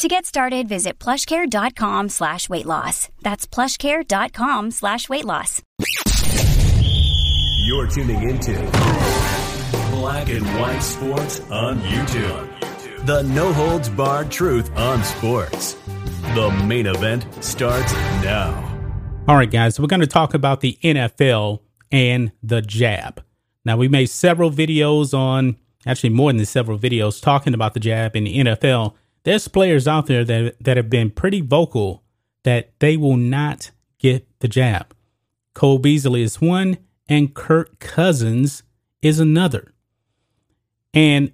To get started, visit plushcare.com slash weight loss. That's plushcare.com slash weight loss. You're tuning into Black and White Sports on YouTube. The no holds barred truth on sports. The main event starts now. All right, guys, we're going to talk about the NFL and the jab. Now, we made several videos on, actually more than several videos, talking about the jab in the NFL. There's players out there that, that have been pretty vocal that they will not get the jab. Cole Beasley is one, and Kirk Cousins is another. And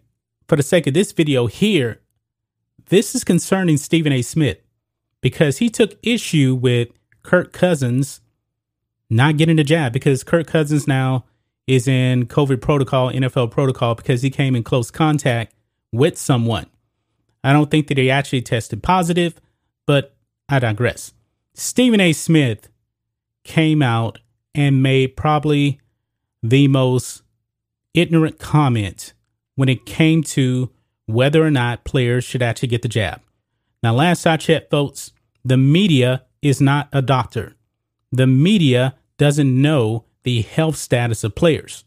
for the sake of this video here, this is concerning Stephen A. Smith because he took issue with Kirk Cousins not getting the jab because Kirk Cousins now is in COVID protocol, NFL protocol, because he came in close contact with someone. I don't think that he actually tested positive, but I digress. Stephen A. Smith came out and made probably the most ignorant comment when it came to whether or not players should actually get the jab. Now, last I checked, folks, the media is not a doctor. The media doesn't know the health status of players.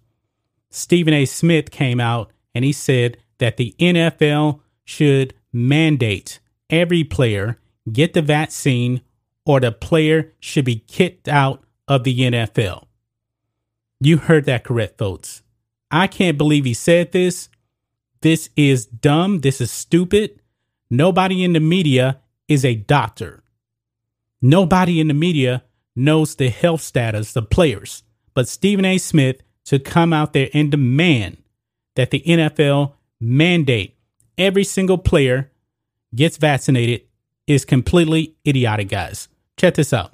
Stephen A. Smith came out and he said that the NFL should mandate every player get the vaccine or the player should be kicked out of the NFL. You heard that correct, folks. I can't believe he said this. This is dumb. This is stupid. Nobody in the media is a doctor. Nobody in the media knows the health status of players. But Stephen A. Smith to come out there and demand that the NFL mandate every single player gets vaccinated is completely idiotic, guys. Check this out.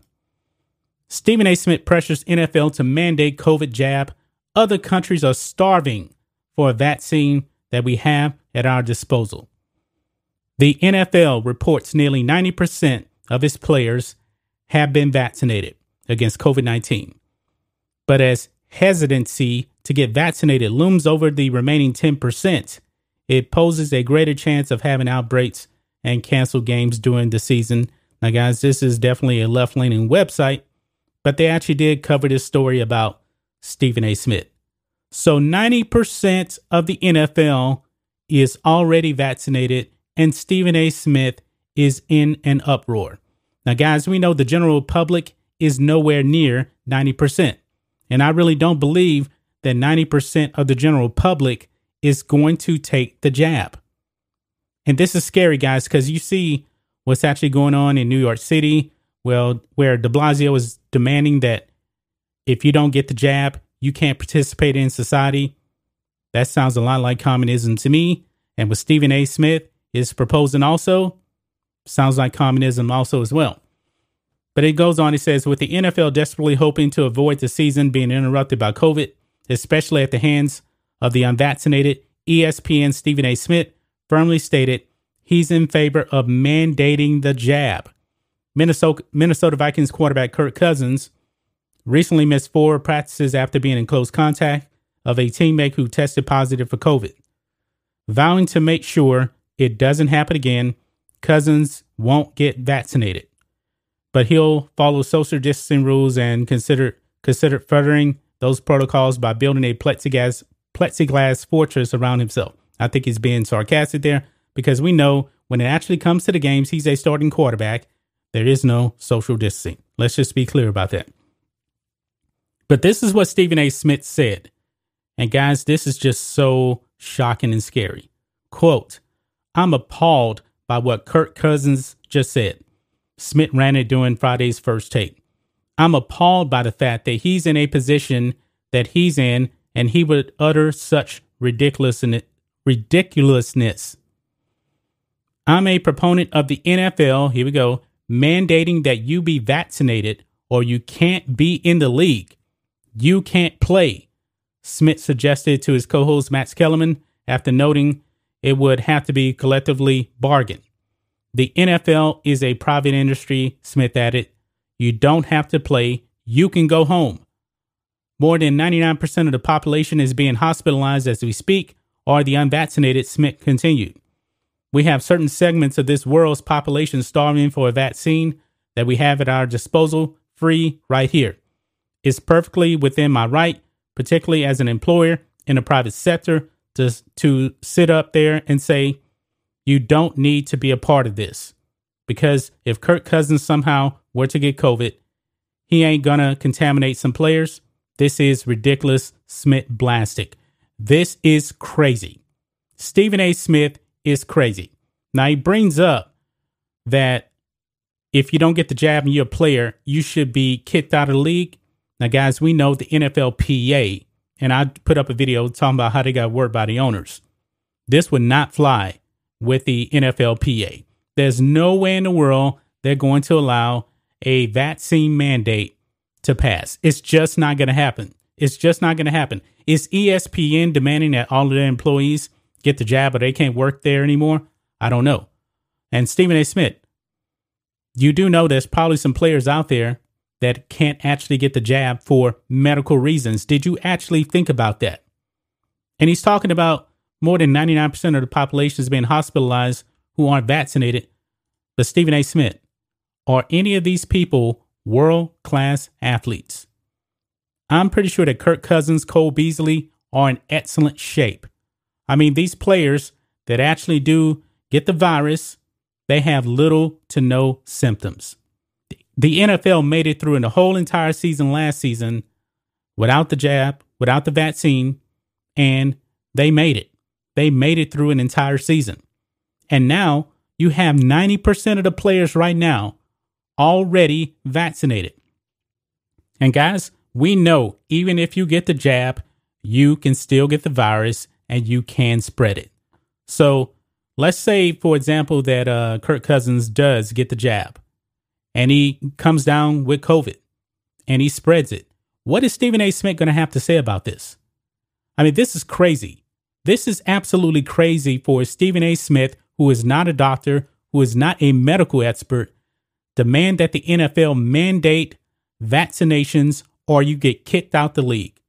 Stephen A. Smith pressures NFL to mandate COVID jab. Other countries are starving for a vaccine that we have at our disposal. The NFL reports nearly 90% of its players have been vaccinated against COVID 19. But as hesitancy to get vaccinated looms over the remaining 10%, it poses a greater chance of having outbreaks and canceled games during the season. Now, guys, this is definitely a left leaning website, but they actually did cover this story about Stephen A. Smith. So 90% of the NFL is already vaccinated, and Stephen A. Smith is in an uproar. Now, guys, we know the general public is nowhere near 90%. And I really don't believe that 90% of the general public is going to take the jab. And this is scary, guys, because you see what's actually going on in New York City. Well, where de Blasio is demanding that if you don't get the jab, you can't participate in society. That sounds a lot like communism to me. And what Stephen A. Smith is proposing also sounds like communism also as well. But it goes on, it says, with the NFL desperately hoping to avoid the season being interrupted by COVID, especially at the hands of the unvaccinated, ESPN Stephen A. Smith firmly stated he's in favor of mandating the jab. Minnesota, Minnesota Vikings quarterback Kirk Cousins recently missed four practices after being in close contact of a teammate who tested positive for COVID. Vowing to make sure it doesn't happen again, Cousins won't get vaccinated but he'll follow social distancing rules and consider consider furthering those protocols by building a plexiglass plexiglass fortress around himself. I think he's being sarcastic there because we know when it actually comes to the games, he's a starting quarterback. There is no social distancing. Let's just be clear about that. But this is what Stephen A. Smith said. And guys, this is just so shocking and scary. Quote, I'm appalled by what Kirk Cousins just said. Smith ran it during Friday's first take. I'm appalled by the fact that he's in a position that he's in and he would utter such ridiculousness. I'm a proponent of the NFL, here we go, mandating that you be vaccinated or you can't be in the league. You can't play. Smith suggested to his co host Max Kellerman after noting it would have to be collectively bargained. The NFL is a private industry, Smith added. You don't have to play, you can go home. More than 99% of the population is being hospitalized as we speak, or the unvaccinated, Smith continued. We have certain segments of this world's population starving for a vaccine that we have at our disposal free right here. It's perfectly within my right, particularly as an employer in the private sector, to, to sit up there and say, you don't need to be a part of this. Because if Kirk Cousins somehow were to get COVID, he ain't gonna contaminate some players. This is ridiculous, Smith Blastic. This is crazy. Stephen A. Smith is crazy. Now he brings up that if you don't get the jab and you're a player, you should be kicked out of the league. Now, guys, we know the NFLPA, and I put up a video talking about how they got word by the owners. This would not fly with the NFLPA. There's no way in the world they're going to allow a vaccine mandate to pass. It's just not going to happen. It's just not going to happen. Is ESPN demanding that all of their employees get the jab or they can't work there anymore? I don't know. And Stephen A. Smith, you do know there's probably some players out there that can't actually get the jab for medical reasons. Did you actually think about that? And he's talking about more than 99% of the population is being hospitalized who aren't vaccinated. But Stephen A. Smith, are any of these people world class athletes? I'm pretty sure that Kirk Cousins, Cole Beasley are in excellent shape. I mean, these players that actually do get the virus, they have little to no symptoms. The NFL made it through in the whole entire season last season without the jab, without the vaccine, and they made it. They made it through an entire season. And now you have 90% of the players right now already vaccinated. And guys, we know even if you get the jab, you can still get the virus and you can spread it. So let's say, for example, that uh, Kirk Cousins does get the jab and he comes down with COVID and he spreads it. What is Stephen A. Smith going to have to say about this? I mean, this is crazy. This is absolutely crazy for Stephen A. Smith, who is not a doctor, who is not a medical expert, demand that the NFL mandate vaccinations or you get kicked out the league.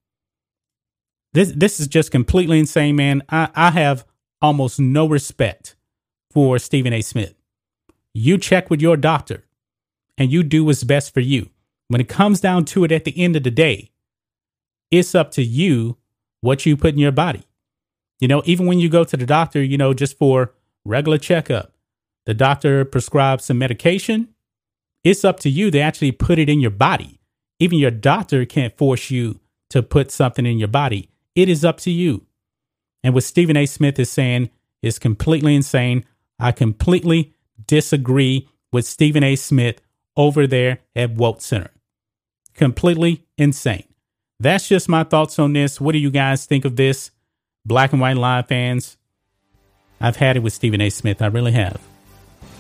This this is just completely insane, man. I, I have almost no respect for Stephen A. Smith. You check with your doctor and you do what's best for you. When it comes down to it at the end of the day, it's up to you what you put in your body. You know, even when you go to the doctor, you know, just for regular checkup, the doctor prescribes some medication. It's up to you to actually put it in your body. Even your doctor can't force you to put something in your body. It is up to you. And what Stephen A. Smith is saying is completely insane. I completely disagree with Stephen A. Smith over there at Woke Center. Completely insane. That's just my thoughts on this. What do you guys think of this? Black and White Live fans, I've had it with Stephen A. Smith. I really have.